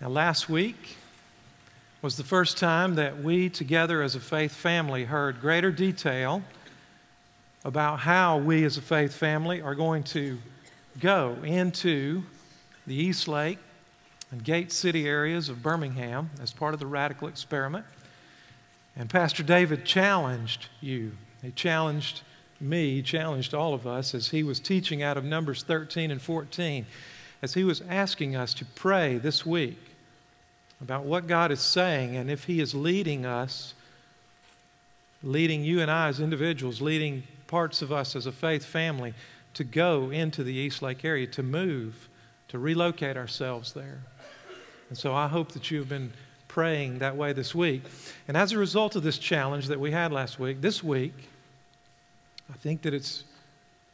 Now, last week was the first time that we, together as a faith family, heard greater detail about how we, as a faith family, are going to go into the East Lake and Gate City areas of Birmingham as part of the radical experiment. And Pastor David challenged you. He challenged me, he challenged all of us as he was teaching out of Numbers 13 and 14, as he was asking us to pray this week about what God is saying and if He is leading us, leading you and I as individuals, leading parts of us as a faith family to go into the East Lake area, to move, to relocate ourselves there. And so I hope that you have been praying that way this week. And as a result of this challenge that we had last week, this week, I think that it's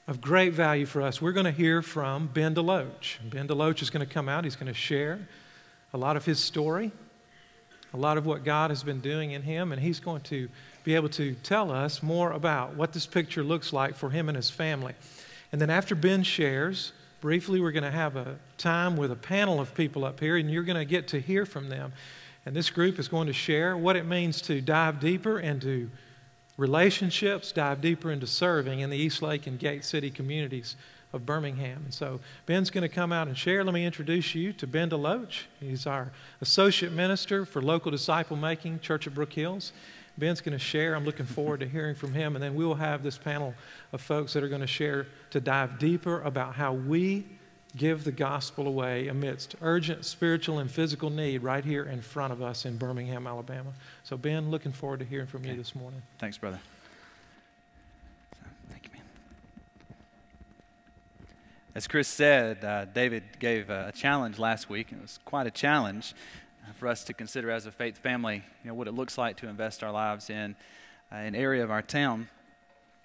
of great value for us. We're going to hear from Ben DeLoach. Ben DeLoach is going to come out, he's going to share a lot of his story, a lot of what God has been doing in him, and he's going to be able to tell us more about what this picture looks like for him and his family. And then after Ben shares, briefly, we're going to have a time with a panel of people up here, and you're going to get to hear from them. And this group is going to share what it means to dive deeper into relationships, dive deeper into serving in the East Lake and Gate City communities of Birmingham. And so Ben's going to come out and share. Let me introduce you to Ben DeLoach. He's our associate minister for local disciple making, Church of Brook Hills. Ben's going to share. I'm looking forward to hearing from him. And then we will have this panel of folks that are going to share to dive deeper about how we give the gospel away amidst urgent spiritual and physical need right here in front of us in Birmingham, Alabama. So, Ben, looking forward to hearing from okay. you this morning. Thanks, brother. As Chris said, uh, David gave a challenge last week, and it was quite a challenge uh, for us to consider as a faith family, you know, what it looks like to invest our lives in uh, an area of our town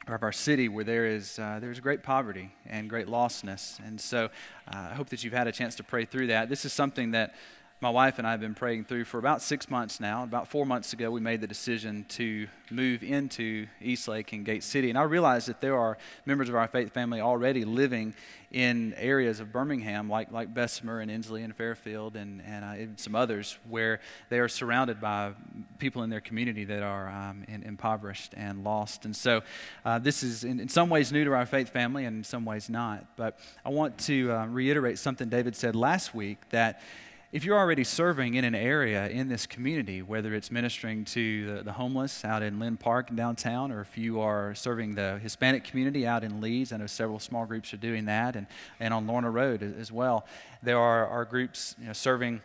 or of our city where there is uh, there's great poverty and great lostness. And so uh, I hope that you've had a chance to pray through that. This is something that my wife and I have been praying through for about six months now. About four months ago, we made the decision to move into East Lake and Gate City. And I realized that there are members of our faith family already living in areas of Birmingham, like, like Bessemer and Ensley and Fairfield and, and uh, some others, where they are surrounded by people in their community that are um, in, impoverished and lost. And so uh, this is in, in, some ways new to our faith family and in some ways not. But I want to uh, reiterate something David said last week that if you're already serving in an area in this community, whether it's ministering to the, the, homeless out in Linn Park downtown, or if you are serving the Hispanic community out in Leeds, I know several small groups are doing that, and, and on Lorna Road as well. There are, are groups you know, serving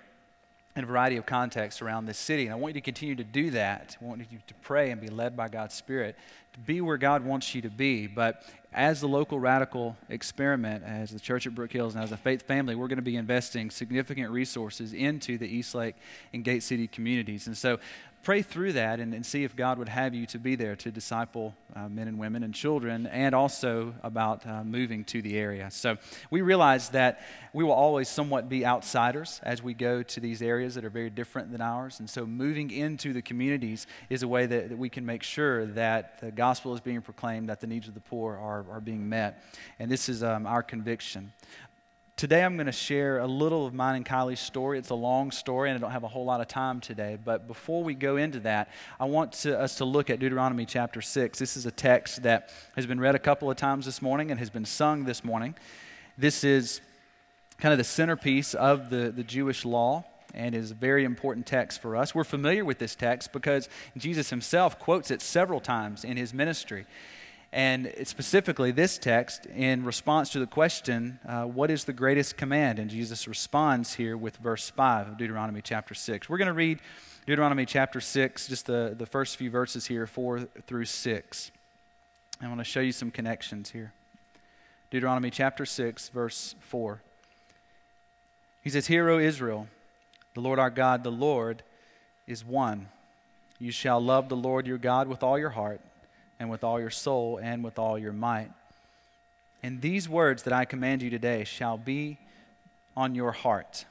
in a variety of contexts around this city. And I want you to continue to do that. I want you to pray and be led by God's Spirit to be where God wants you to be. But as the local radical experiment, as the Church at Brook Hills, and as a faith family, we're going to be investing significant resources into the East Lake and Gate City communities. And so pray through that and, and see if God would have you to be there to disciple uh, men and women and children, and also about uh, moving to the area. So we realize that we will always somewhat be outsiders as we go to these areas that are very different than ours. And so moving into the communities is a way that, that we can make sure that the gospel is being proclaimed, that the needs of the poor are, are being met. And this is um, our conviction. Today, I'm going to share a little of mine and Kylie's story. It's a long story, and I don't have a whole lot of time today. But before we go into that, I want to, us to look at Deuteronomy chapter 6. This is a text that has been read a couple of times this morning and has been sung this morning. This is kind of the centerpiece of the, the Jewish law and is a very important text for us. We're familiar with this text because Jesus himself quotes it several times in his ministry. And specifically, this text in response to the question, uh, What is the greatest command? And Jesus responds here with verse 5 of Deuteronomy chapter 6. We're going to read Deuteronomy chapter 6, just the, the first few verses here, 4 through 6. I want to show you some connections here. Deuteronomy chapter 6, verse 4. He says, Hear, O Israel, the Lord our God, the Lord is one. You shall love the Lord your God with all your heart and with all your soul and with all your might. And these words that I command you today shall be on your heart.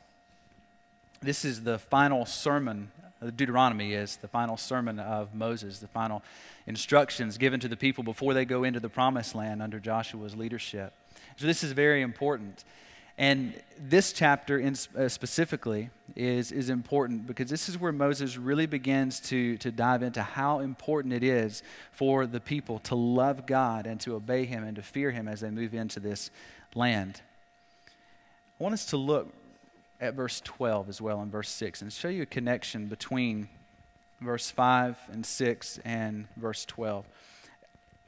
This is the final sermon, uh, Deuteronomy is the final sermon of Moses, the final instructions given to the people before they go into the promised land under Joshua's leadership. So this is very important. And this chapter in, uh, specifically is, is important because this is where Moses really begins to, to dive into how important it is for the people to love God and to obey Him and to fear Him as they move into this land. I want us to look at verse 12 as well and verse 6 and show you a connection between verse 5 and 6 and verse 12.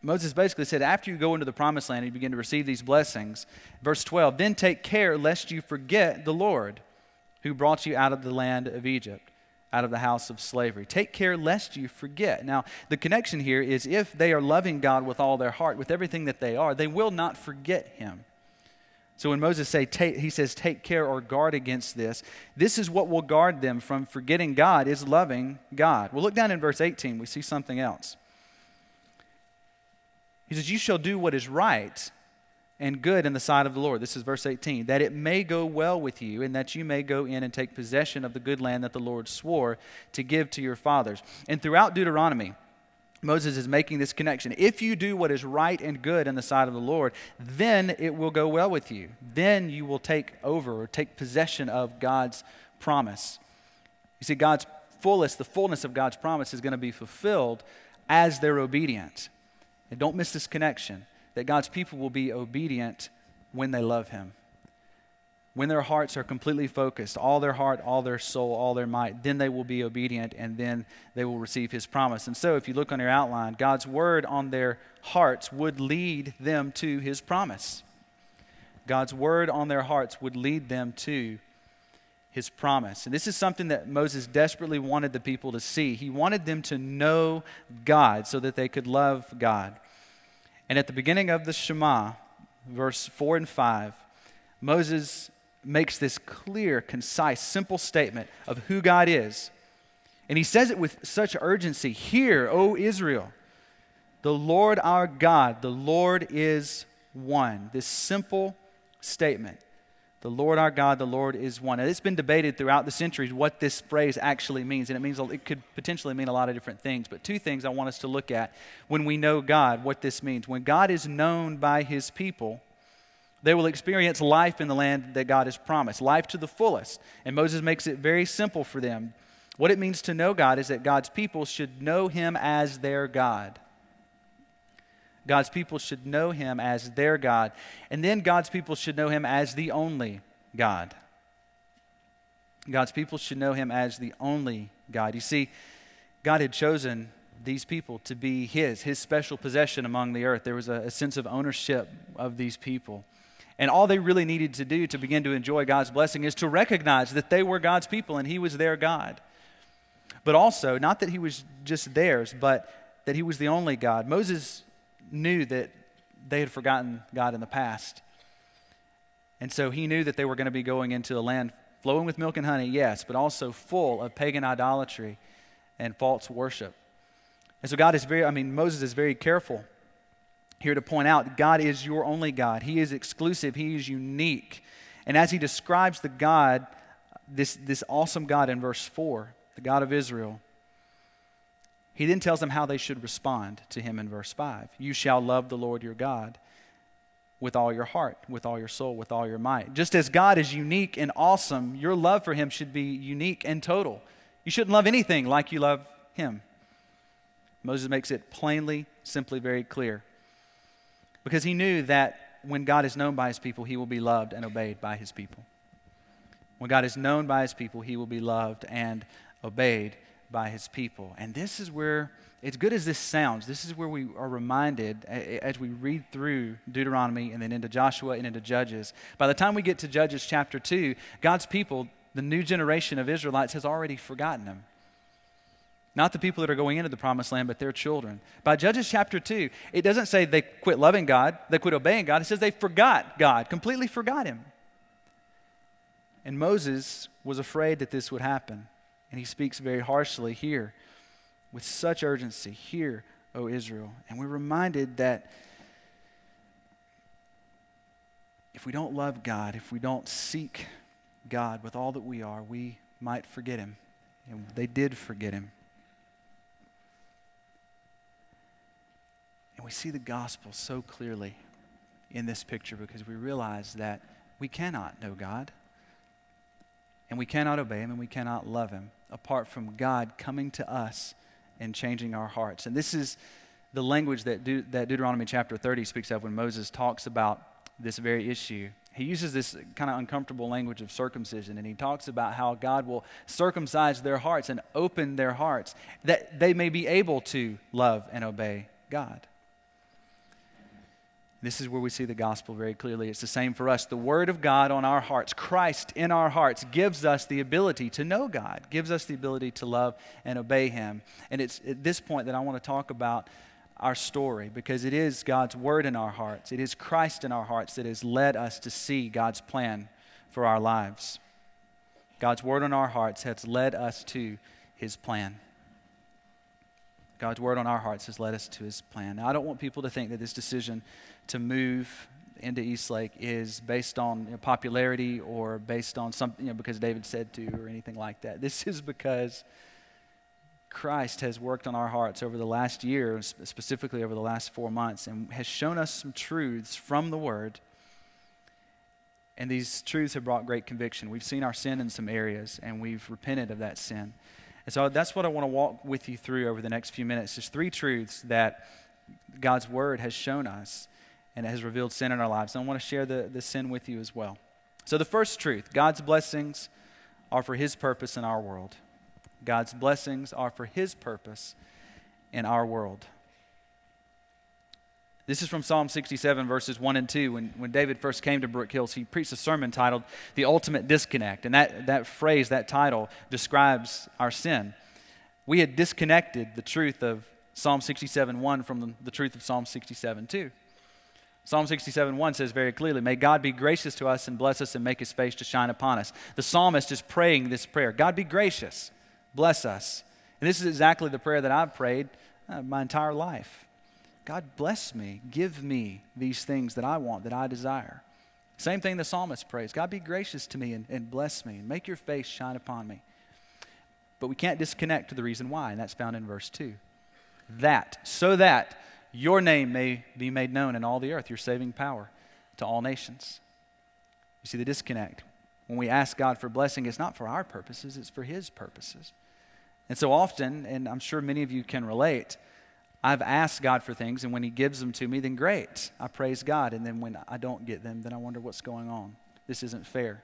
Moses basically said, after you go into the promised land and you begin to receive these blessings, verse 12, then take care lest you forget the Lord who brought you out of the land of Egypt, out of the house of slavery. Take care lest you forget. Now, the connection here is if they are loving God with all their heart, with everything that they are, they will not forget him. So when Moses say take, he says take care or guard against this, this is what will guard them from forgetting God is loving God. Well, look down in verse 18. We see something else. He says, You shall do what is right and good in the sight of the Lord. This is verse 18. That it may go well with you, and that you may go in and take possession of the good land that the Lord swore to give to your fathers. And throughout Deuteronomy, Moses is making this connection. If you do what is right and good in the sight of the Lord, then it will go well with you. Then you will take over or take possession of God's promise. You see, God's fullest, the fullness of God's promise is going to be fulfilled as they're obedient. And don't miss this connection that God's people will be obedient when they love Him. When their hearts are completely focused, all their heart, all their soul, all their might, then they will be obedient and then they will receive His promise. And so, if you look on your outline, God's word on their hearts would lead them to His promise. God's word on their hearts would lead them to his promise. And this is something that Moses desperately wanted the people to see. He wanted them to know God so that they could love God. And at the beginning of the Shema, verse 4 and 5, Moses makes this clear, concise, simple statement of who God is. And he says it with such urgency Hear, O Israel, the Lord our God, the Lord is one. This simple statement. The Lord our God, the Lord is one. It's been debated throughout the centuries what this phrase actually means. And it means it could potentially mean a lot of different things. But two things I want us to look at when we know God, what this means. When God is known by his people, they will experience life in the land that God has promised, life to the fullest. And Moses makes it very simple for them. What it means to know God is that God's people should know him as their God. God's people should know him as their God. And then God's people should know him as the only God. God's people should know him as the only God. You see, God had chosen these people to be his, his special possession among the earth. There was a, a, sense of ownership of these people. And all they really needed to do to begin to enjoy God's blessing is to recognize that they were God's people and he was their God. But also, not that he was just theirs, but that he was the only God. Moses knew that they had forgotten God in the past. And so he knew that they were going to be going into a land flowing with milk and honey, yes, but also full of pagan idolatry and false worship. And so God is very, I mean, Moses is very careful here to point out God is your only God. He is exclusive, He is unique. And as he describes the God, this, this awesome God in verse 4, the God of Israel, he then tells them how they should respond to him in verse 5. You shall love the Lord your God with all your heart, with all your soul, with all your might. Just as God is unique and awesome, your love for him should be unique and total. You shouldn't love anything like you love him. Moses makes it plainly, simply, very clear. Because he knew that when God is known by his people, he will be loved and obeyed by his people. When God is known by his people, he will be loved and obeyed by his people. And this is where, as good as this sounds, this is where we are reminded as we read through Deuteronomy and then into Joshua and into Judges. By the time we get to Judges chapter 2, God's people, the new generation of Israelites, has already forgotten him. Not the people that are going into the promised land, but their children. By Judges chapter 2, it doesn't say they quit loving God, they quit obeying God. It says they forgot God, completely forgot Him. And Moses was afraid that this would happen. And he speaks very harshly here with such urgency. Hear, O Israel. And we're reminded that if we don't love God, if we don't seek God with all that we are, we might forget him. And they did forget him. And we see the gospel so clearly in this picture because we realize that we cannot know God. And we cannot obey Him and we cannot love Him apart from God coming to us and changing our hearts. And this is the language that, De- that Deuteronomy chapter 30 speaks of when Moses talks about this very issue. He uses this kind of uncomfortable language of circumcision, and he talks about how God will circumcise their hearts and open their hearts that they may be able to love and obey God. This is where we see the gospel very clearly. It's the same for us. The Word of God on our hearts, Christ in our hearts, gives us the ability to know God, gives us the ability to love and obey Him. And it's at this point that I want to talk about our story because it is God's Word in our hearts, it is Christ in our hearts that has led us to see God's plan for our lives. God's Word in our hearts has led us to His plan. God's Word on our hearts has led us to His plan. Now, I don't want people to think that this decision to move into Eastlake is based on you know, popularity or based on something, you know, because David said to or anything like that. This is because Christ has worked on our hearts over the last year, specifically over the last four months, and has shown us some truths from the Word. And these truths have brought great conviction. We've seen our sin in some areas, and we've repented of that sin. And so that's what I want to walk with you through over the next few minutes. Just three truths that God's Word has shown us and it has revealed sin in our lives. And I want to share the, the sin with you as well. So, the first truth God's blessings are for His purpose in our world. God's blessings are for His purpose in our world. This is from Psalm 67, verses 1 and 2. When, when David first came to Brook Hills, he preached a sermon titled The Ultimate Disconnect. And that, that phrase, that title, describes our sin. We had disconnected the truth of Psalm 67 1 from the, the truth of Psalm 67 2. Psalm 67 1 says very clearly, May God be gracious to us and bless us and make his face to shine upon us. The psalmist is praying this prayer God be gracious, bless us. And this is exactly the prayer that I've prayed uh, my entire life. God bless me, give me these things that I want, that I desire. Same thing the psalmist prays God be gracious to me and, and bless me and make your face shine upon me. But we can't disconnect to the reason why, and that's found in verse 2. That, so that your name may be made known in all the earth, your saving power to all nations. You see the disconnect. When we ask God for blessing, it's not for our purposes, it's for His purposes. And so often, and I'm sure many of you can relate, I've asked God for things, and when He gives them to me, then great. I praise God. And then when I don't get them, then I wonder what's going on. This isn't fair.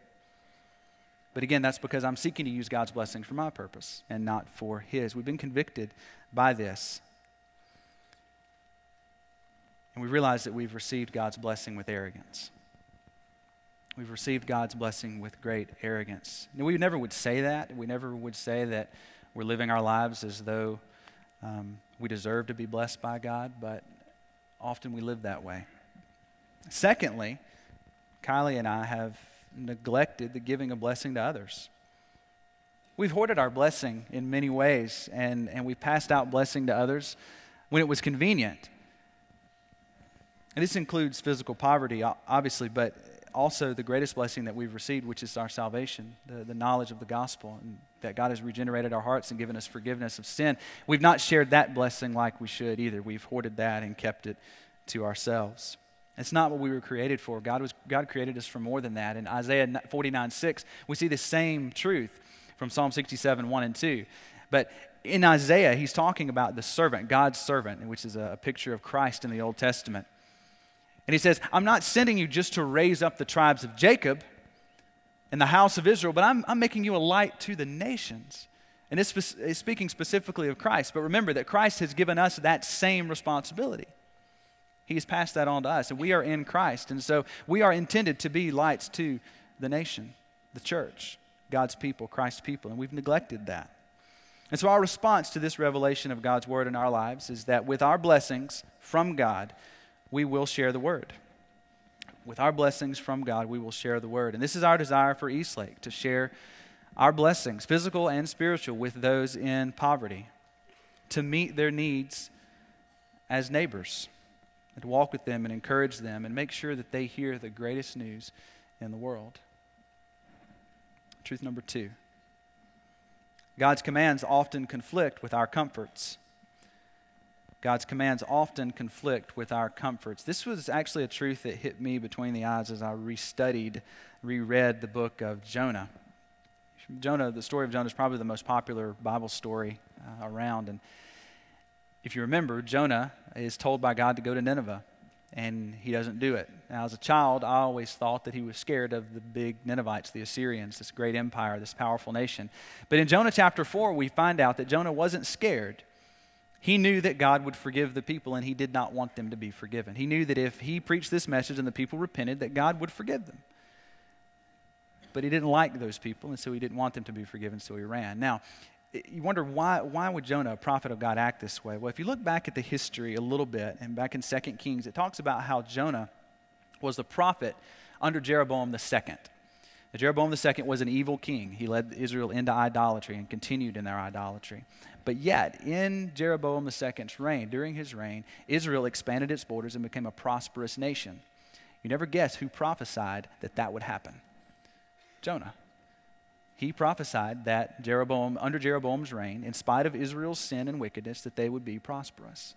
But again, that's because I'm seeking to use God's blessings for my purpose and not for His. We've been convicted by this. And we realize that we've received God's blessing with arrogance. We've received God's blessing with great arrogance. And we never would say that. We never would say that we're living our lives as though um, we deserve to be blessed by God, but often we live that way. Secondly, Kylie and I have neglected the giving of blessing to others. We've hoarded our blessing in many ways, and, and we passed out blessing to others when it was convenient. And this includes physical poverty, obviously, but also the greatest blessing that we've received, which is our salvation, the, the knowledge of the gospel, and that God has regenerated our hearts and given us forgiveness of sin. We've not shared that blessing like we should either. We've hoarded that and kept it to ourselves. It's not what we were created for. God, was, God created us for more than that. In Isaiah 49 6, we see the same truth from Psalm 67 1 and 2. But in Isaiah, he's talking about the servant, God's servant, which is a, a picture of Christ in the Old Testament. And he says, I'm not sending you just to raise up the tribes of Jacob and the house of Israel, but I'm, I'm making you a light to the nations. And it's, it's speaking specifically of Christ. But remember that Christ has given us that same responsibility. He has passed that on to us, and we are in Christ. And so we are intended to be lights to the nation, the church, God's people, Christ's people, and we've neglected that. And so our response to this revelation of God's word in our lives is that with our blessings from God, we will share the word. With our blessings from God, we will share the word. And this is our desire for Eastlake to share our blessings, physical and spiritual, with those in poverty, to meet their needs as neighbors, and to walk with them and encourage them and make sure that they hear the greatest news in the world. Truth number two God's commands often conflict with our comforts. God's commands often conflict with our comforts. This was actually a truth that hit me between the eyes as I restudied, reread the book of Jonah. Jonah, the story of Jonah is probably the most popular Bible story uh, around. And if you remember, Jonah is told by God to go to Nineveh, and he doesn't do it. Now, as a child, I always thought that he was scared of the big Ninevites, the Assyrians, this great empire, this powerful nation. But in Jonah chapter 4, we find out that Jonah wasn't scared. He knew that God would forgive the people, and he did not want them to be forgiven. He knew that if he preached this message and the people repented, that God would forgive them. But he didn't like those people, and so he didn't want them to be forgiven, so he ran. Now, you wonder why, why would Jonah, a prophet of God, act this way? Well, if you look back at the history a little bit, and back in 2 Kings, it talks about how Jonah was the prophet under Jeroboam the second. Jeroboam the second was an evil king. He led Israel into idolatry and continued in their idolatry. But yet, in Jeroboam II's reign, during his reign, Israel expanded its borders and became a prosperous nation. You never guess who prophesied that that would happen. Jonah he prophesied that Jeroboam, under Jeroboam's reign, in spite of Israel's sin and wickedness, that they would be prosperous.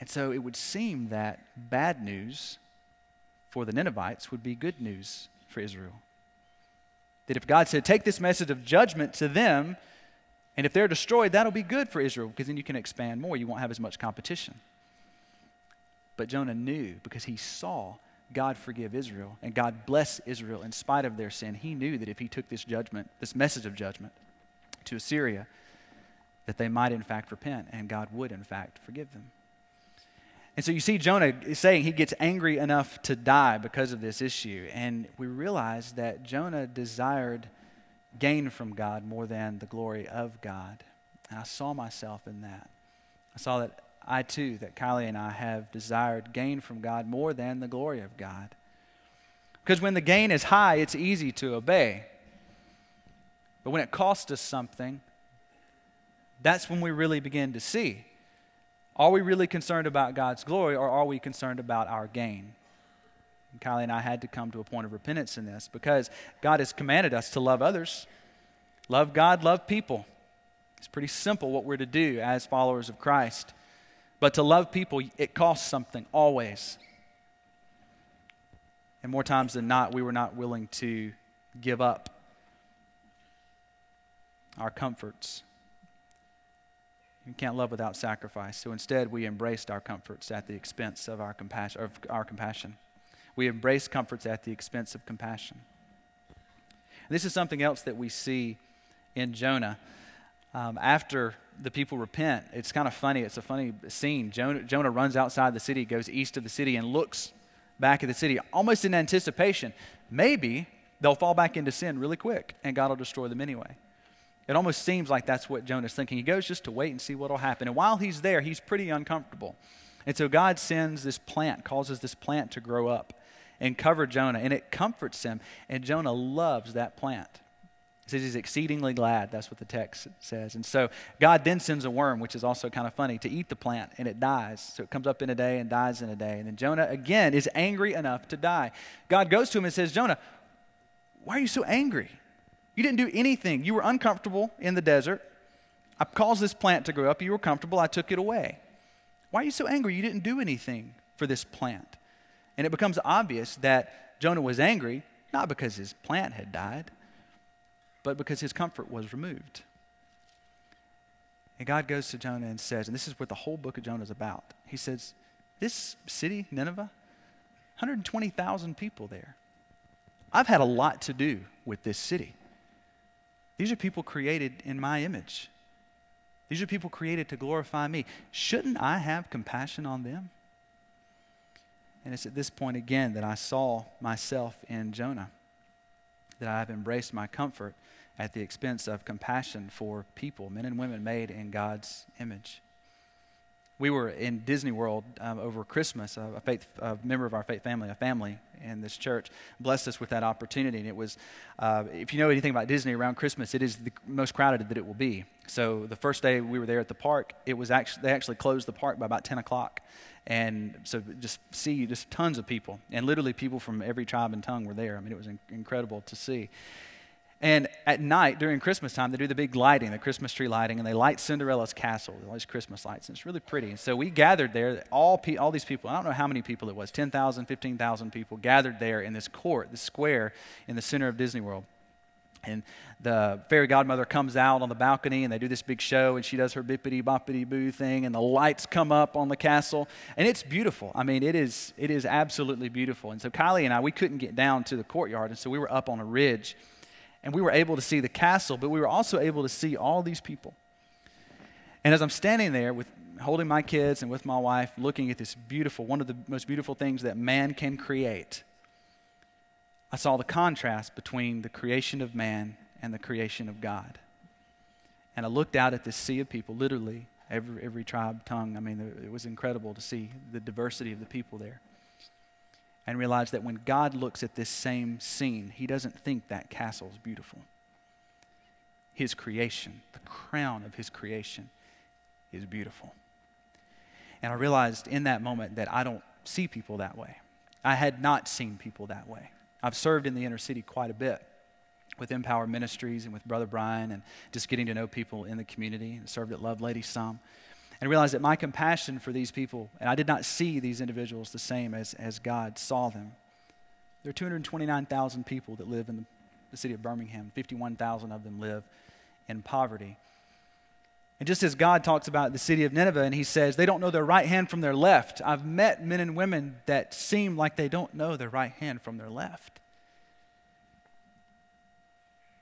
And so it would seem that bad news for the Ninevites would be good news for Israel. That if God said, take this message of judgment to them, and if they're destroyed, that'll be good for Israel because then you can expand more. You won't have as much competition. But Jonah knew because he saw God forgive Israel and God bless Israel in spite of their sin, he knew that if he took this judgment, this message of judgment to Assyria, that they might in fact repent and God would in fact forgive them. And so you see Jonah is saying he gets angry enough to die because of this issue. And we realize that Jonah desired gain from God more than the glory of God. And I saw myself in that. I saw that I too, that Kylie and I have desired gain from God more than the glory of God. Because when the gain is high, it's easy to obey. But when it costs us something, that's when we really begin to see. Are we really concerned about God's glory or are we concerned about our gain? And Kylie and I had to come to a point of repentance in this because God has commanded us to love others, love God, love people. It's pretty simple what we're to do as followers of Christ. But to love people, it costs something, always. And more times than not, we were not willing to give up our comforts. You can't love without sacrifice. So instead, we embraced our comforts at the expense of our compassion. Of our compassion. We embraced comforts at the expense of compassion. And this is something else that we see in Jonah. Um, after the people repent. It's kind of funny. It's a funny scene. Jonah, Jonah runs outside the city, goes east of the city, and looks back at the city, almost in anticipation. Maybe they'll fall back into sin really quick, and God will destroy them anyway. It almost seems like that's what Jonah's thinking. He goes just to wait and see what will happen. And while he's there, he's pretty uncomfortable. And so God sends this plant, causes this plant to grow up and cover Jonah, and it comforts him. And Jonah loves that plant says he's exceedingly glad. That's what the text says. And so God then sends a worm, which is also kind of funny, to eat the plant, and it dies. So it comes up in a day and dies in a day. And then Jonah, again, is angry enough to die. God goes to him and says, Jonah, why are you so angry? You didn't do anything. You were uncomfortable in the desert. I caused this plant to grow up. You were comfortable. I took it away. Why are you so angry? You didn't do anything for this plant. And it becomes obvious that Jonah was angry, not because his plant had died, but because his comfort was removed. And God goes to Jonah and says, and this is what the whole book of Jonah is about. He says, This city, Nineveh, 120,000 people there. I've had a lot to do with this city. These are people created in my image. These are people created to glorify me. Shouldn't I have compassion on them? And it's at this point again that I saw myself in Jonah, that I have embraced my comfort at the expense of compassion for people, men and women made in God's image. We were in Disney World um, over Christmas. A, faith, a member of our faith family, a family in this church, blessed us with that opportunity. And it was, uh, if you know anything about Disney around Christmas, it is the most crowded that it will be. So the first day we were there at the park, it was actually they actually closed the park by about 10 o'clock, and so just see just tons of people, and literally people from every tribe and tongue were there. I mean, it was in- incredible to see. And at night, during Christmas time, they do the big lighting, the Christmas tree lighting, and they light Cinderella's castle with all these Christmas lights. And it's really pretty. And so we gathered there, all, pe- all these people, I don't know how many people it was 10,000, 15,000 people gathered there in this court, this square in the center of Disney World. And the fairy godmother comes out on the balcony and they do this big show and she does her bippity boppity boo thing and the lights come up on the castle and it's beautiful. I mean, it is, it is absolutely beautiful. And so Kylie and I, we couldn't get down to the courtyard and so we were up on a ridge and we were able to see the castle, but we were also able to see all these people. And as I'm standing there with holding my kids and with my wife, looking at this beautiful, one of the most beautiful things that man can create, I saw the contrast between the creation of man and the creation of God. And I looked out at this sea of people, literally every, every tribe, tongue. I mean, it was incredible to see the diversity of the people there and realize that when God looks at this same scene, he doesn't think that castle is beautiful. His creation, the crown of his creation, is beautiful. And I realized in that moment that I don't see people that way. I had not seen people that way. I've served in the inner city quite a bit with Empower Ministries and with Brother Brian and just getting to know people in the community and served at Lovelady some and realized that my compassion for these people, and I did not see these individuals the same as, as God saw them. There are 229,000 people that live in the, city of Birmingham, 51,000 of them live in poverty. And just as God talks about the city of Nineveh and he says, they don't know their right hand from their left, I've met men and women that seem like they don't know their right hand from their left.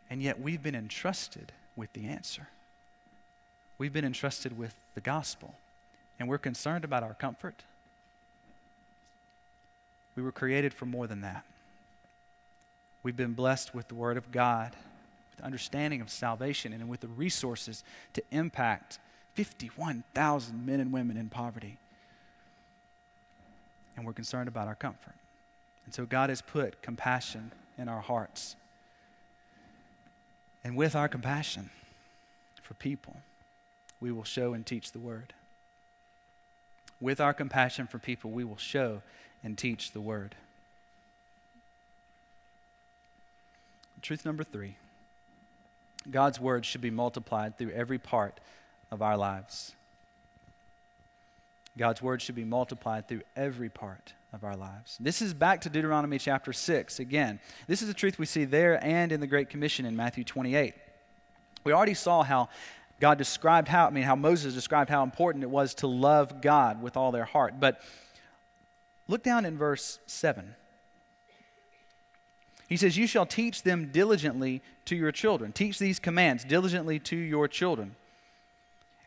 And yet we've been entrusted with the answer. We've been entrusted with the gospel, and we're concerned about our comfort. We were created for more than that. We've been blessed with the Word of God, with understanding of salvation, and with the resources to impact 51,000 men and women in poverty. And we're concerned about our comfort. And so God has put compassion in our hearts. And with our compassion for people, we will show and teach the word. With our compassion for people, we will show and teach the word. Truth number three God's word should be multiplied through every part of our lives. God's word should be multiplied through every part of our lives. This is back to Deuteronomy chapter 6 again. This is a truth we see there and in the Great Commission in Matthew 28. We already saw how God described how, I mean, how Moses described how important it was to love God with all their heart. But look down in verse 7. He says, You shall teach them diligently to your children. Teach these commands diligently to your children.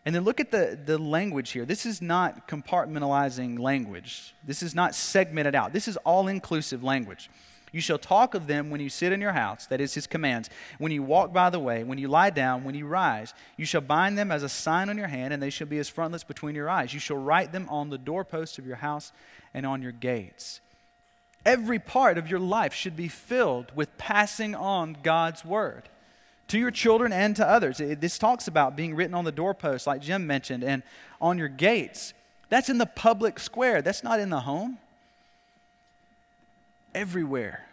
And then look at the, the language here. This is not compartmentalizing language, this is not segmented out. This is all inclusive language. You shall talk of them when you sit in your house, that is his commands, when you walk by the way, when you lie down, when you rise. You shall bind them as a sign on your hand, and they shall be as frontlets between your eyes. You shall write them on the doorposts of your house and on your gates. Every part of your life should be filled with passing on God's word to your children and to others. this talks about being written on the doorposts, like Jim mentioned, and on your gates. That's in the public square, that's not in the home everywhere.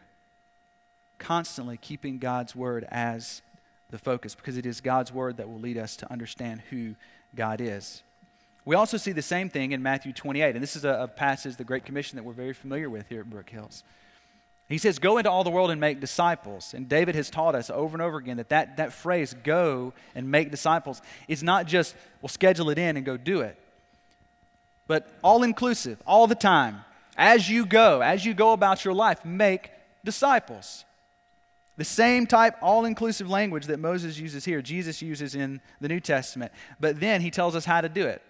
Constantly keeping God's word as the focus because it is God's word that will lead us to understand who God is. We also see the same thing in Matthew 28, and this is a, a passage, the Great Commission, that we're very familiar with here at Brook Hills. He says, Go into all the world and make disciples. And David has taught us over and over again that that, that phrase, go and make disciples, is not just, we'll schedule it in and go do it, but all inclusive, all the time as you go, as you go about your life, make disciples. The same type, all inclusive language that Moses uses here, Jesus uses in the New Testament. But then he tells us how to do it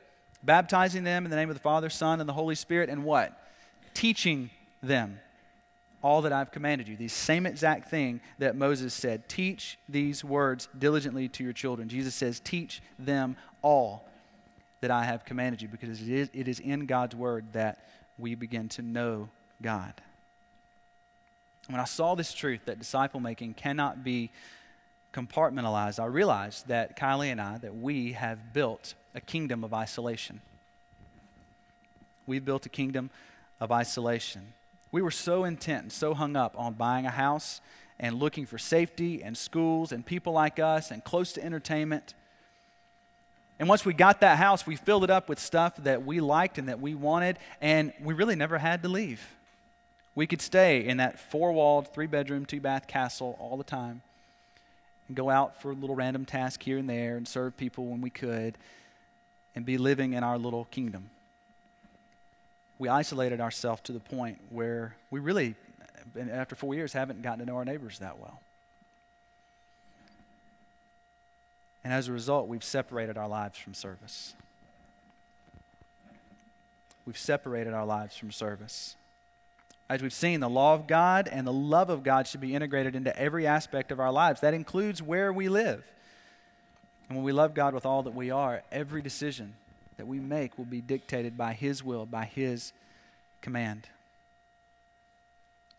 baptizing them in the name of the Father, Son, and the Holy Spirit, and what? Teaching them all that I've commanded you. The same exact thing that Moses said. Teach these words diligently to your children. Jesus says, Teach them all that I have commanded you, because it is, it is in God's word that we begin to know God. When I saw this truth that disciple making cannot be compartmentalized, I realized that Kylie and I, that we have built a kingdom of isolation. We've built a kingdom of isolation. We were so intent and so hung up on buying a house and looking for safety and schools and people like us and close to entertainment. And once we got that house, we filled it up with stuff that we liked and that we wanted, and we really never had to leave. We could stay in that four walled, three bedroom, two bath castle all the time and go out for a little random task here and there and serve people when we could and be living in our little kingdom. We isolated ourselves to the point where we really, after four years, haven't gotten to know our neighbors that well. And as a result, we've separated our lives from service. We've separated our lives from service. As we've seen, the law of God and the love of God should be integrated into every aspect of our lives. That includes where we live. And when we love God with all that we are, every decision that we make will be dictated by His will, by His command.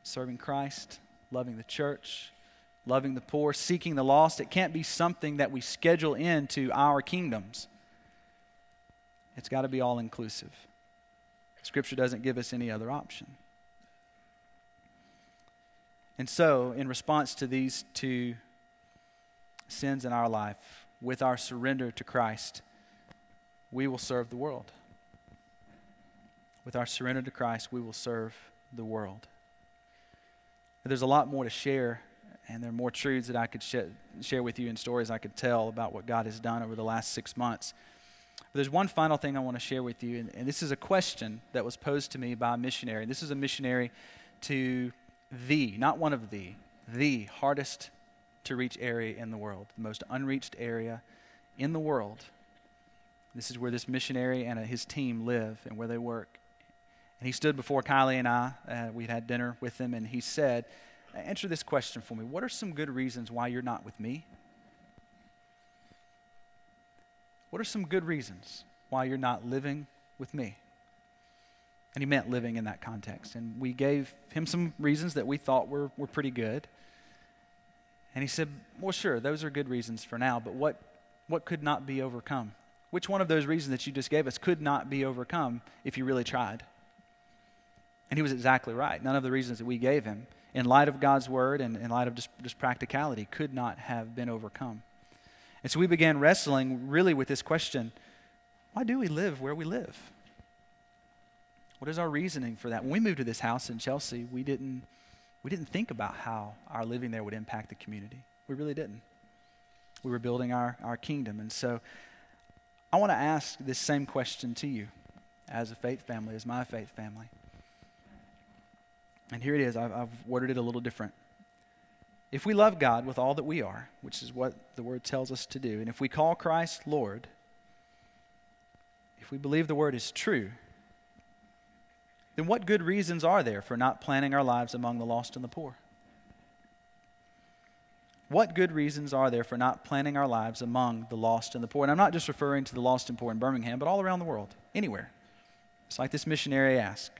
Serving Christ, loving the church, loving the poor, seeking the lost. It can't be something that we schedule into our kingdoms. It's got to be all inclusive. Scripture doesn't give us any other option. And so, in response to these two sins in our life, with our surrender to Christ, we will serve the world. With our surrender to Christ, we will serve the world. There's a lot more to share and there are more truths that I could sh- share with you and stories I could tell about what God has done over the last six months. But there's one final thing I want to share with you, and, and this is a question that was posed to me by a missionary. This is a missionary to the, not one of the, the hardest to reach area in the world, the most unreached area in the world. This is where this missionary and his team live and where they work. And he stood before Kylie and I. Uh, we'd had dinner with him, and he said, Uh, answer this question for me. What are some good reasons why you're not with me? What are some good reasons why you're not living with me? And he meant living in that context. And we gave him some reasons that we thought were, were pretty good. And he said, Well, sure, those are good reasons for now, but what, what could not be overcome? Which one of those reasons that you just gave us could not be overcome if you really tried? And he was exactly right. None of the reasons that we gave him in light of God's word and in light of just, just practicality, could not have been overcome. And so we began wrestling really with this question why do we live where we live? What is our reasoning for that? When we moved to this house in Chelsea, we didn't, we didn't think about how our living there would impact the community. We really didn't. We were building our, our kingdom. And so I want to ask this same question to you as a faith family, as my faith family. And here it is. I've, I've worded it a little different. If we love God with all that we are, which is what the word tells us to do, and if we call Christ Lord, if we believe the word is true, then what good reasons are there for not planning our lives among the lost and the poor? What good reasons are there for not planning our lives among the lost and the poor? And I'm not just referring to the lost and poor in Birmingham, but all around the world, anywhere. It's like this missionary asked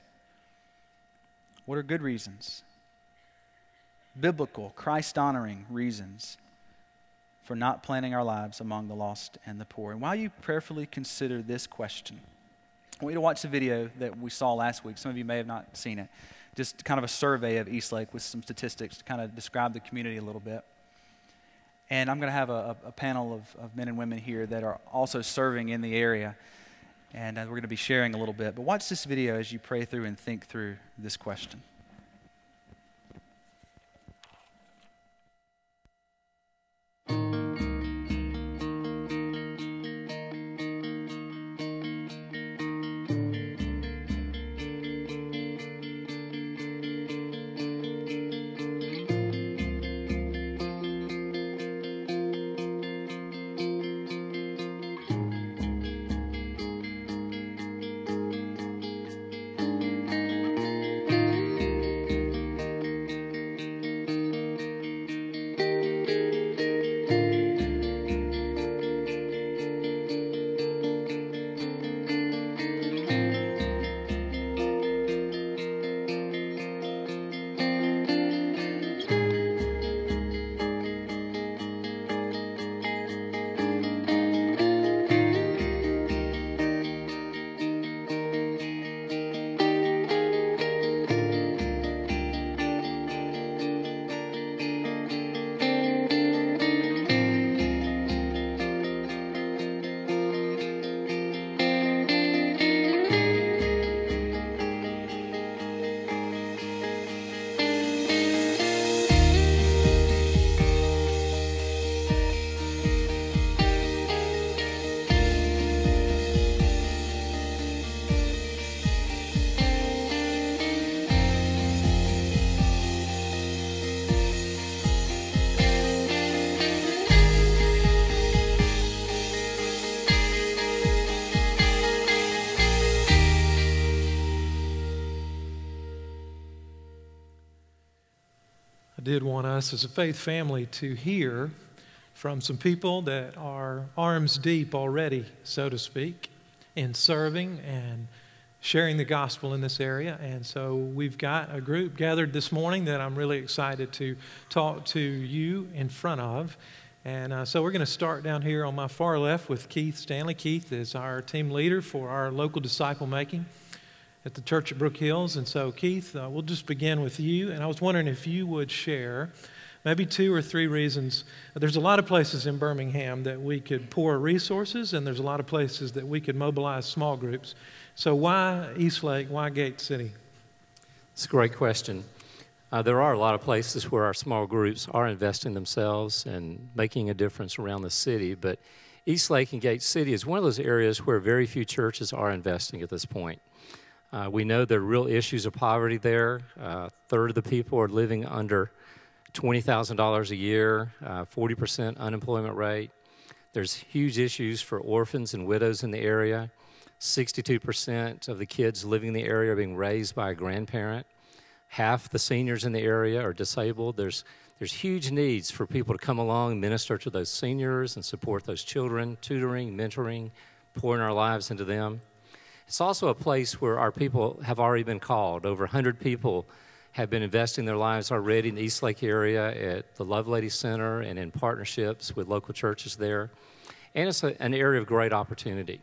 what are good reasons? Biblical, Christ honoring reasons for not planning our lives among the lost and the poor. And while you prayerfully consider this question, I want you to watch the video that we saw last week. Some of you may have not seen it. Just kind of a survey of Eastlake with some statistics to kind of describe the community a little bit. And I'm going to have a, a panel of, of men and women here that are also serving in the area and uh, we're going to be sharing a little bit. But watch this video as you pray through and think through this question. Want us as a faith family to hear from some people that are arms deep already, so to speak, in serving and sharing the gospel in this area. And so we've got a group gathered this morning that I'm really excited to talk to you in front of. And uh, so we're going to start down here on my far left with Keith Stanley. Keith is our team leader for our local disciple making at the church at Brook Hills. And so, Keith, uh, we'll just begin with you. And I was wondering if you would share maybe two or three reasons. There's a lot of places in Birmingham that we could pour resources, and there's a lot of places that we could mobilize small groups. So, why Eastlake? Why Gate City? It's a great question. Uh, there are a lot of places where our small groups are investing themselves and making a difference around the city, but Eastlake and Gate City is one of those areas where very few churches are investing at this point. Uh, we know there are real issues of poverty there. Uh, a third of the people are living under $20,000 a year, uh, 40% unemployment rate. There's huge issues for orphans and widows in the area. 62% of the kids living in the area are being raised by a grandparent half the seniors in the area are disabled. There's, there's huge needs for people to come along, minister to those seniors, and support those children, tutoring, mentoring, pouring our lives into them. It's also a place where our people have already been called. Over 100 people have been investing their lives already in the East Lake area at the Lovelady Center and in partnerships with local churches there. And it's a, an area of great opportunity.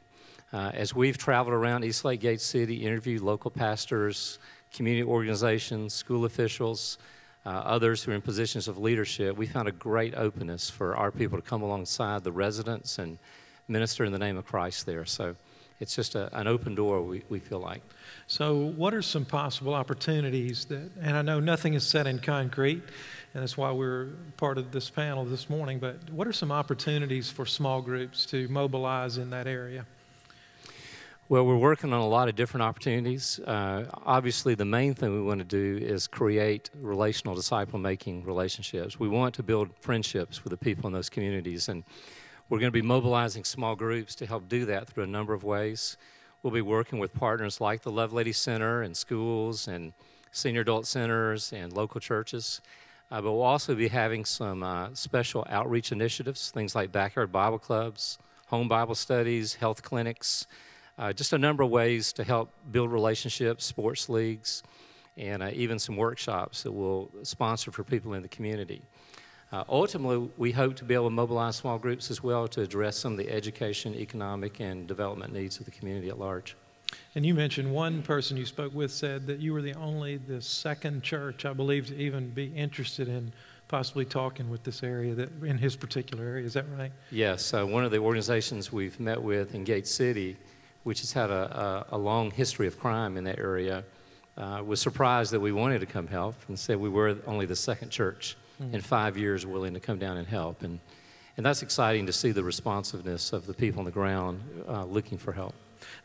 Uh, as we've traveled around East Lake Gate City, interviewed local pastors, community organizations, school officials, uh, others who are in positions of leadership, we found a great openness for our people to come alongside the residents and minister in the name of Christ there. So it's just a, an open door, we, we feel like. So, what are some possible opportunities that, and I know nothing is set in concrete, and that's why we're part of this panel this morning, but what are some opportunities for small groups to mobilize in that area? Well, we're working on a lot of different opportunities. Uh, obviously, the main thing we want to do is create relational disciple making relationships. We want to build friendships with the people in those communities, and we're going to be mobilizing small groups to help do that through a number of ways. We'll be working with partners like the Lovelady Center and schools and senior adult centers and local churches. Uh, but we'll also be having some uh, special outreach initiatives, things like backyard Bible clubs, home Bible studies, health clinics uh, just a number of ways to help build relationships, sports leagues, and uh, even some workshops that we'll sponsor for people in the community. Uh, ultimately, we hope to be able to mobilize small groups as well to address some of the education, economic, and development needs of the community at large. And you mentioned one person you spoke with said that you were the only, the second church, I believe, to even be interested in possibly talking with this area that in his particular area. Is that right? Yes. Uh, one of the organizations we've met with in Gate City which has had a, a, a long history of crime in that area, uh, was surprised that we wanted to come help and said we were only the second church mm. in five years willing to come down and help. And, and that's exciting to see the responsiveness of the people on the ground uh, looking for help.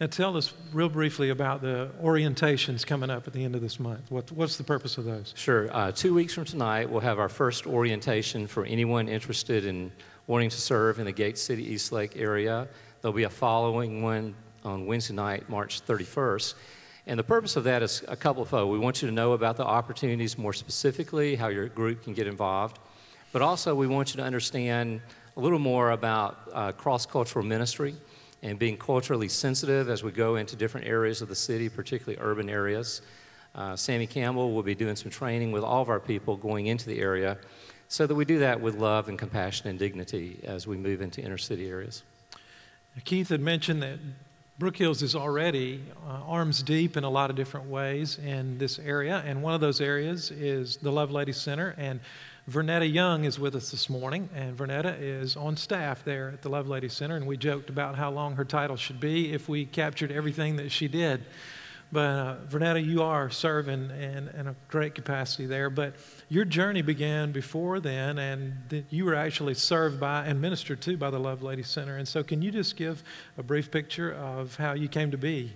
Now, tell us real briefly about the orientations coming up at the end of this month. What, what's the purpose of those? Sure. Uh, two weeks from tonight, we'll have our first orientation for anyone interested in wanting to serve in the Gate City Eastlake area. There'll be a following one on Wednesday night, March 31st. And the purpose of that is a couple of fold. We want you to know about the opportunities more specifically, how your group can get involved. But also, we want you to understand a little more about uh, cross cultural ministry and being culturally sensitive as we go into different areas of the city, particularly urban areas. Uh, Sammy Campbell will be doing some training with all of our people going into the area so that we do that with love and compassion and dignity as we move into inner city areas. Keith had mentioned that Brook Hills is already uh, arms deep in a lot of different ways in this area, and one of those areas is the Lovelady Center. And Vernetta Young is with us this morning, and Vernetta is on staff there at the Lovelady Center. And we joked about how long her title should be if we captured everything that she did. But uh, Vernetta, you are serving in, in a great capacity there. But your journey began before then, and you were actually served by and ministered to by the Lovelady Center. And so, can you just give a brief picture of how you came to be?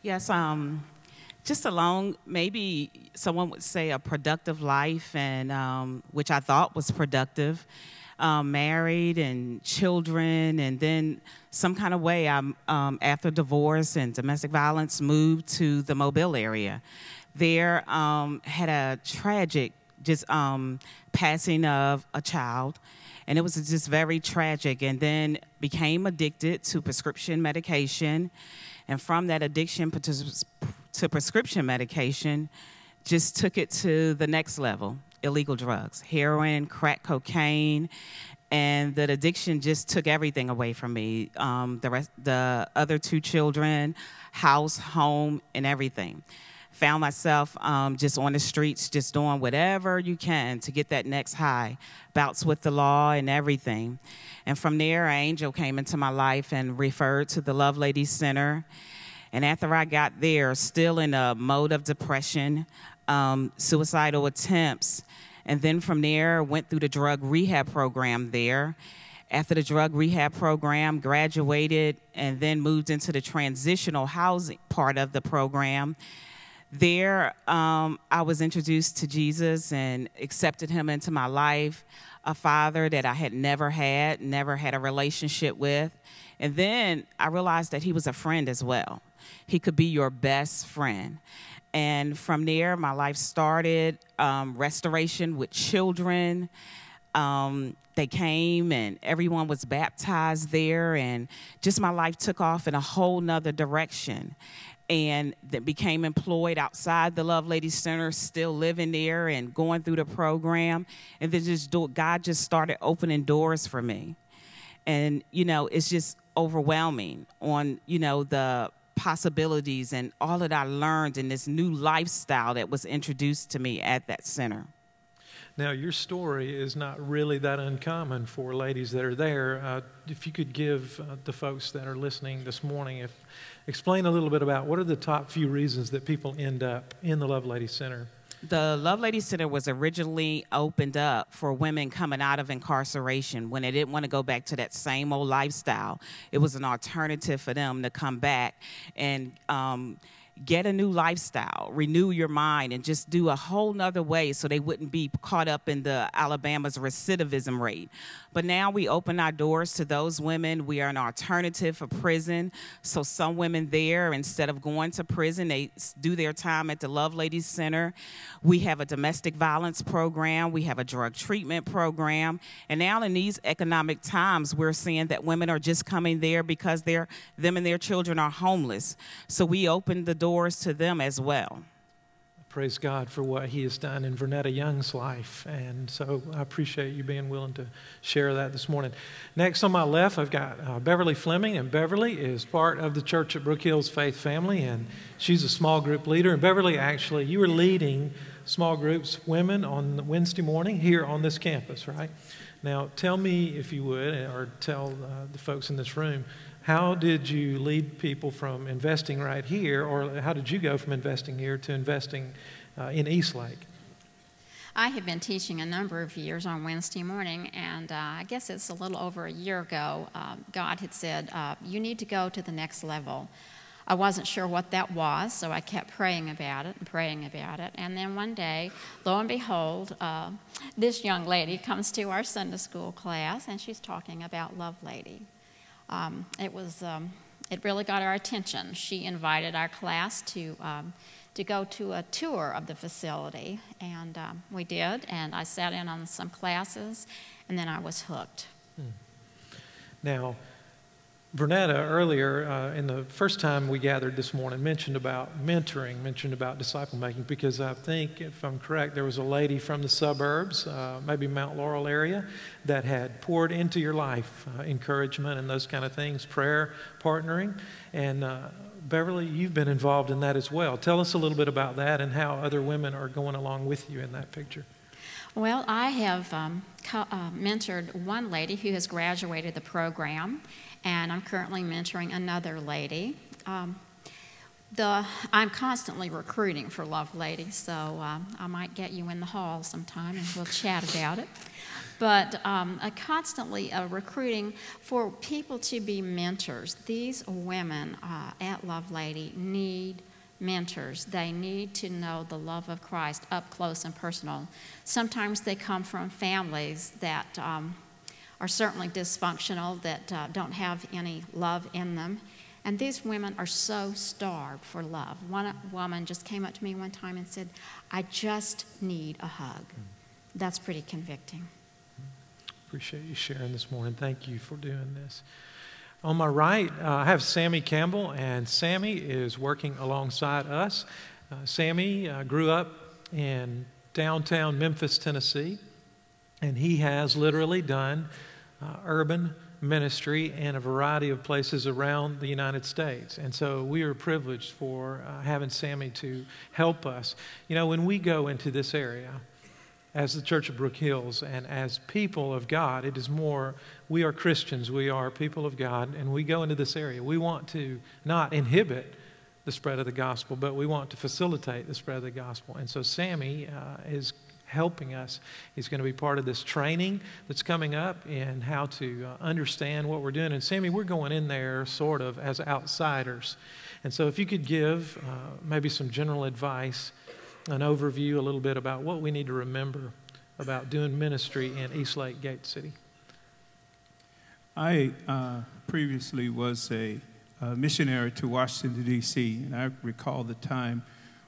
Yes, um, just a long, maybe someone would say a productive life, and um, which I thought was productive um, married and children, and then some kind of way, I'm um, after divorce and domestic violence, moved to the Mobile area. There, um, had a tragic just um, passing of a child. And it was just very tragic. And then became addicted to prescription medication. And from that addiction to prescription medication, just took it to the next level illegal drugs, heroin, crack cocaine, and that addiction just took everything away from me. Um, the rest, the other two children, house, home, and everything. Found myself um, just on the streets, just doing whatever you can to get that next high. Bouts with the law and everything. And from there, an angel came into my life and referred to the Love Ladies Center. And after I got there, still in a mode of depression, um, suicidal attempts, and then from there, went through the drug rehab program there. After the drug rehab program, graduated and then moved into the transitional housing part of the program. There, um, I was introduced to Jesus and accepted him into my life, a father that I had never had, never had a relationship with. And then I realized that he was a friend as well. He could be your best friend. And from there, my life started um, restoration with children. Um, they came and everyone was baptized there, and just my life took off in a whole nother direction. And that became employed outside the Love Ladies Center, still living there and going through the program. And then just do, God just started opening doors for me. And, you know, it's just overwhelming on, you know, the possibilities and all that I learned in this new lifestyle that was introduced to me at that center. Now, your story is not really that uncommon for ladies that are there. Uh, if you could give uh, the folks that are listening this morning, if, explain a little bit about what are the top few reasons that people end up in the Lovelady Center the Lovelady Center was originally opened up for women coming out of incarceration when they didn't want to go back to that same old lifestyle. It was an alternative for them to come back and um, get a new lifestyle, renew your mind, and just do a whole nother way so they wouldn't be caught up in the Alabama's recidivism rate. But now we open our doors to those women. We are an alternative for prison. So some women there, instead of going to prison, they do their time at the Love Ladies Center. We have a domestic violence program. We have a drug treatment program. And now in these economic times, we're seeing that women are just coming there because they're, them and their children are homeless. So we open the doors to them as well praise God for what He has done in Vernetta Young's life. And so I appreciate you being willing to share that this morning. Next on my left, I've got uh, Beverly Fleming, and Beverly is part of the Church at Brook Hills Faith Family, and she's a small group leader. And Beverly, actually, you were leading small groups, women, on Wednesday morning here on this campus, right? Now, tell me, if you would, or tell uh, the folks in this room, how did you lead people from investing right here, or how did you go from investing here to investing uh, in Eastlake? I have been teaching a number of years on Wednesday morning, and uh, I guess it's a little over a year ago. Uh, God had said, uh, You need to go to the next level. I wasn't sure what that was, so I kept praying about it and praying about it. And then one day, lo and behold, uh, this young lady comes to our Sunday school class, and she's talking about Lovelady um, it was um, it really got our attention. She invited our class to um, to go to a tour of the facility, and um, we did. And I sat in on some classes, and then I was hooked. Hmm. Now, Vernetta earlier uh, in the first time we gathered this morning mentioned about mentoring, mentioned about disciple making, because I think, if I'm correct, there was a lady from the suburbs, uh, maybe Mount Laurel area, that had poured into your life uh, encouragement and those kind of things, prayer, partnering. And uh, Beverly, you've been involved in that as well. Tell us a little bit about that and how other women are going along with you in that picture. Well, I have um, uh, mentored one lady who has graduated the program and I'm currently mentoring another lady. Um, the, I'm constantly recruiting for Lovelady, so um, I might get you in the hall sometime and we'll chat about it. But um, constantly uh, recruiting for people to be mentors. These women uh, at Lovelady need mentors. They need to know the love of Christ up close and personal. Sometimes they come from families that um, are certainly dysfunctional, that uh, don't have any love in them. And these women are so starved for love. One woman just came up to me one time and said, I just need a hug. That's pretty convicting. Appreciate you sharing this morning. Thank you for doing this. On my right, uh, I have Sammy Campbell, and Sammy is working alongside us. Uh, Sammy uh, grew up in downtown Memphis, Tennessee, and he has literally done uh, urban ministry in a variety of places around the United States. And so we are privileged for uh, having Sammy to help us. You know, when we go into this area, as the Church of Brook Hills and as people of God, it is more, we are Christians, we are people of God, and we go into this area. We want to not inhibit the spread of the gospel, but we want to facilitate the spread of the gospel. And so Sammy uh, is helping us. He's going to be part of this training that's coming up in how to uh, understand what we're doing. And Sammy, we're going in there sort of as outsiders. And so if you could give uh, maybe some general advice, an overview a little bit about what we need to remember about doing ministry in East Lake Gate City. I uh, previously was a, a missionary to Washington, D.C., and I recall the time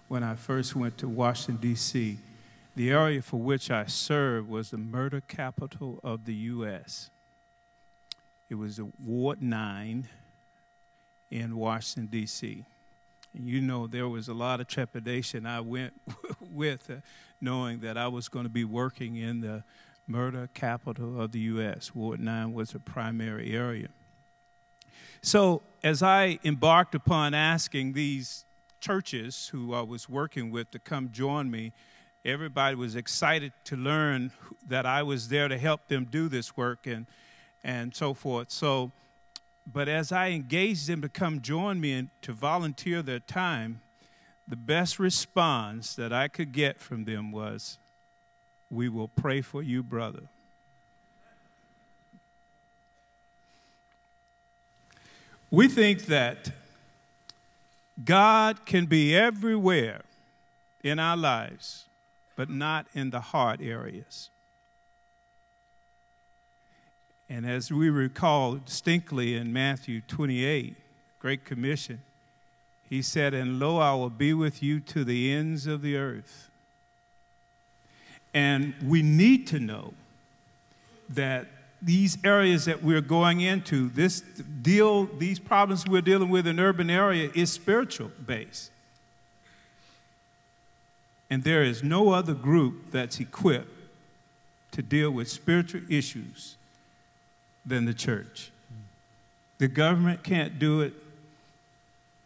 when I first went to Washington, D.C. The area for which I served was the murder capital of the U.S. It was Ward 9 in Washington, D.C. You know, there was a lot of trepidation I went with, uh, knowing that I was going to be working in the murder capital of the U.S. Ward 9 was a primary area. So, as I embarked upon asking these churches who I was working with to come join me everybody was excited to learn that I was there to help them do this work and, and so forth. So, but as I engaged them to come join me and to volunteer their time, the best response that I could get from them was, We will pray for you, brother. We think that God can be everywhere in our lives but not in the heart areas. And as we recall distinctly in Matthew 28, Great Commission, he said, And lo, I will be with you to the ends of the earth. And we need to know that these areas that we're going into, this deal, these problems we're dealing with in urban area is spiritual based. And there is no other group that's equipped to deal with spiritual issues than the church. The government can't do it.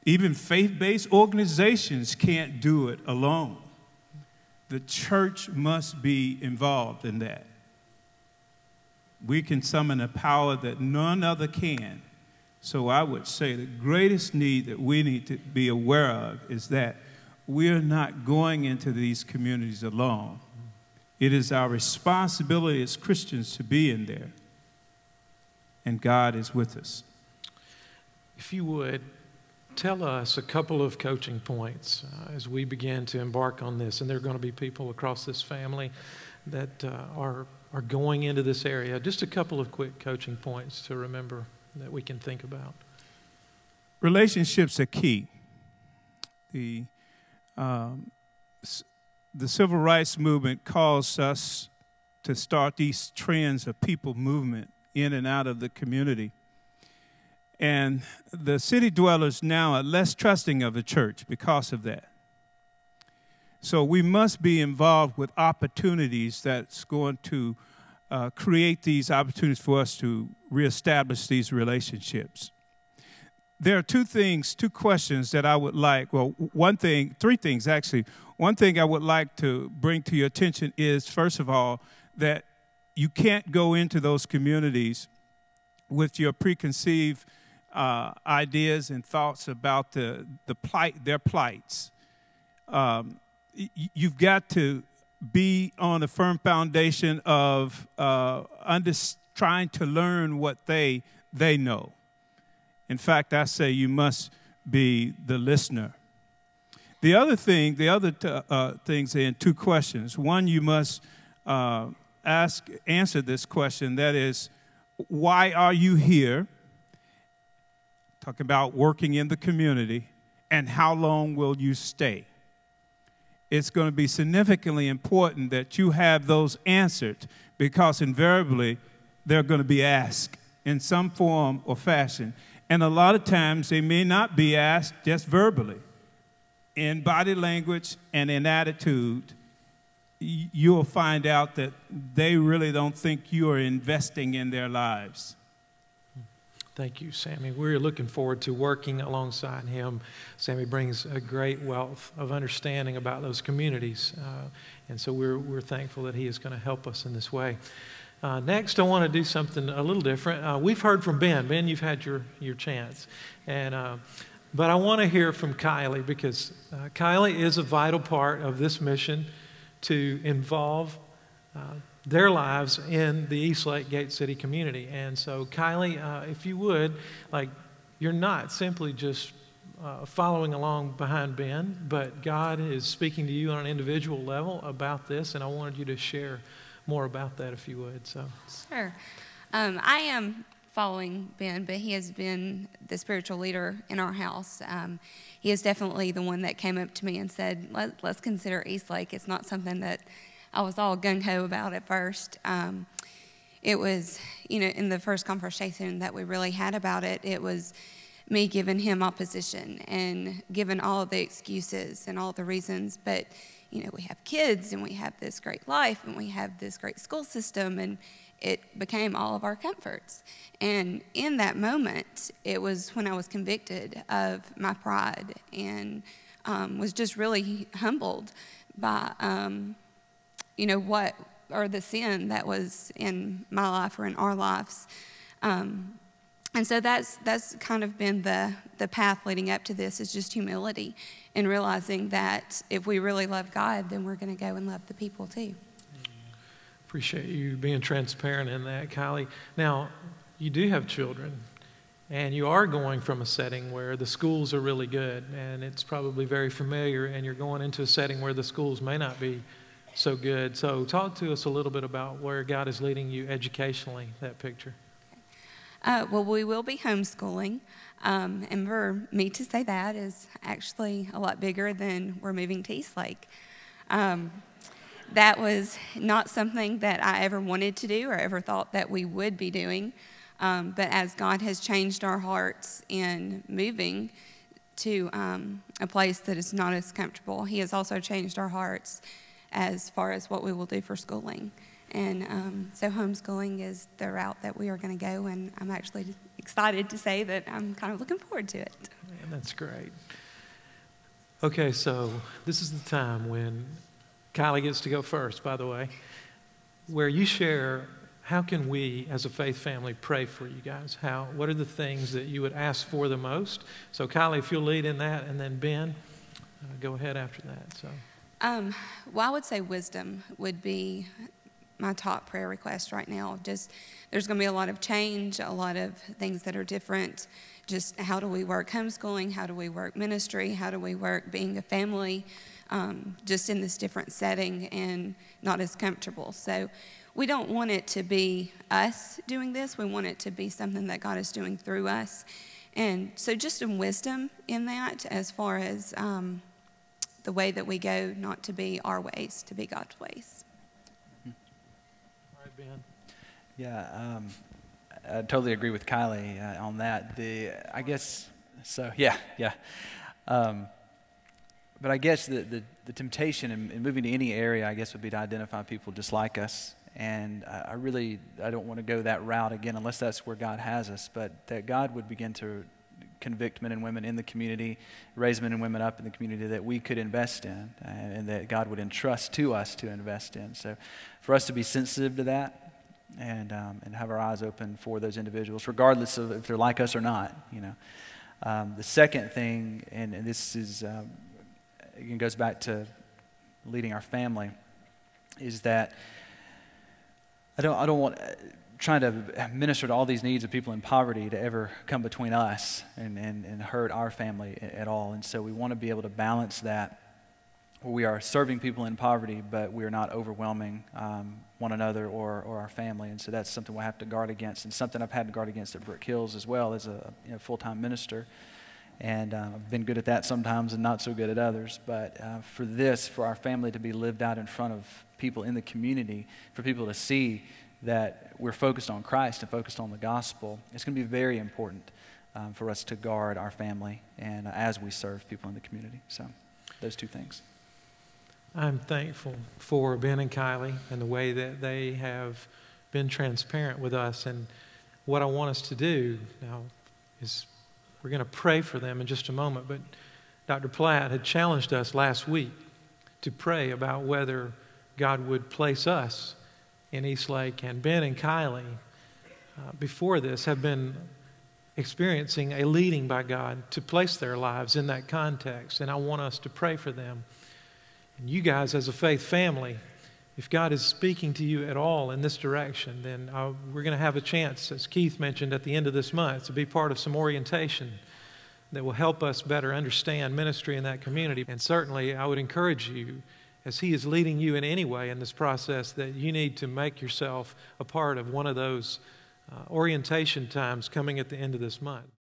Even faith based organizations can't do it alone. The church must be involved in that. We can summon a power that none other can. So I would say the greatest need that we need to be aware of is that we're not going into these communities alone. It is our responsibility as Christians to be in there. And God is with us. If you would, tell us a couple of coaching points uh, as we begin to embark on this. And there are going to be people across this family that uh, are, are going into this area. Just a couple of quick coaching points to remember that we can think about. Relationships are key. The um, the civil rights movement caused us to start these trends of people movement in and out of the community. And the city dwellers now are less trusting of the church because of that. So we must be involved with opportunities that's going to uh, create these opportunities for us to reestablish these relationships there are two things, two questions that I would like. Well, one thing, three things actually. One thing I would like to bring to your attention is, first of all, that you can't go into those communities with your preconceived uh, ideas and thoughts about the, the plight, their plights. Um, you've got to be on a firm foundation of uh, under, trying to learn what they they know. In fact, I say you must be the listener. The other thing, the other uh, things in two questions. One, you must uh, ask, answer this question. That is, why are you here? talking about working in the community, and how long will you stay? It's going to be significantly important that you have those answered because invariably they're going to be asked in some form or fashion. And a lot of times they may not be asked just verbally. In body language and in attitude, you'll find out that they really don't think you are investing in their lives. Thank you, Sammy. We're looking forward to working alongside him. Sammy brings a great wealth of understanding about those communities, uh, and so we're, we're thankful that he is going to help us in this way. Uh, next, I want to do something a little different. Uh, we've heard from Ben. Ben, you've had your, your chance. And, uh, but I want to hear from Kylie because uh, Kylie is a vital part of this mission to involve uh, their lives in the East Lake Gate City community. And so, Kylie, uh, if you would, like, you're not simply just uh, following along behind Ben, but God is speaking to you on an individual level about this, and I wanted you to share more about that if you would. So sure, um, I am following Ben, but he has been the spiritual leader in our house. Um, he is definitely the one that came up to me and said, Let, us consider East Lake." It's not something that I was all gung ho about at first. Um, it was, you know, in the first conversation that we really had about it, it was me giving him opposition and giving all the excuses and all the reasons, but you know, we have kids and we have this great life and we have this great school system and it became all of our comforts. And in that moment, it was when I was convicted of my pride and um, was just really humbled by, um, you know, what, or the sin that was in my life or in our lives. Um, and so that's, that's kind of been the, the path leading up to this is just humility and realizing that if we really love God, then we're going to go and love the people too. Appreciate you being transparent in that, Kylie. Now, you do have children, and you are going from a setting where the schools are really good, and it's probably very familiar, and you're going into a setting where the schools may not be so good. So, talk to us a little bit about where God is leading you educationally, that picture. Uh, well, we will be homeschooling. Um, and for me to say that is actually a lot bigger than we're moving to East Lake. Um, that was not something that I ever wanted to do or ever thought that we would be doing. Um, but as God has changed our hearts in moving to um, a place that is not as comfortable, He has also changed our hearts as far as what we will do for schooling. And um, so homeschooling is the route that we are going to go, and I'm actually excited to say that I'm kind of looking forward to it. Man, that's great. Okay, so this is the time when Kylie gets to go first, by the way, where you share how can we as a faith family pray for you guys? How, what are the things that you would ask for the most? So, Kylie, if you'll lead in that, and then Ben, uh, go ahead after that. So. Um, well, I would say wisdom would be my top prayer request right now. Just there's going to be a lot of change, a lot of things that are different. Just how do we work homeschooling? How do we work ministry? How do we work being a family? Um, just in this different setting and not as comfortable. So we don't want it to be us doing this. We want it to be something that God is doing through us. And so just some wisdom in that as far as um, the way that we go, not to be our ways, to be God's ways. Yeah, um, I totally agree with Kylie uh, on that. The I guess so. Yeah, yeah. Um, but I guess the, the, the temptation in, in, moving to any area, I guess, would be to identify people just like us. And I, I really, I don't want to go that route again unless that's where God has us. But that God would begin to convict men and women in the community, raise men and women up in the community that we could invest in, and that God would entrust to us to invest in. So, for us to be sensitive to that and um, and have our eyes open for those individuals, regardless of if they're like us or not, you know. Um, the second thing, and, and this is um, goes back to leading our family, is that I don't I don't want trying to minister to all these needs of people in poverty to ever come between us and, and, and hurt our family at all. And so we want to be able to balance that where we are serving people in poverty, but we are not overwhelming um, one another or, or our family. And so that's something we'll have to guard against, and something I've had to guard against at Brook Hills as well as a you know, full time minister. And uh, I've been good at that sometimes and not so good at others. But uh, for this, for our family to be lived out in front of people in the community, for people to see that we're focused on Christ and focused on the gospel, it's going to be very important um, for us to guard our family and uh, as we serve people in the community. So, those two things. I'm thankful for Ben and Kylie and the way that they have been transparent with us. And what I want us to do now is we're going to pray for them in just a moment. But Dr. Platt had challenged us last week to pray about whether God would place us in East Lake. And Ben and Kylie, uh, before this, have been experiencing a leading by God to place their lives in that context. And I want us to pray for them. And you guys, as a faith family, if God is speaking to you at all in this direction, then uh, we're going to have a chance, as Keith mentioned at the end of this month, to be part of some orientation that will help us better understand ministry in that community. And certainly, I would encourage you, as He is leading you in any way in this process, that you need to make yourself a part of one of those uh, orientation times coming at the end of this month.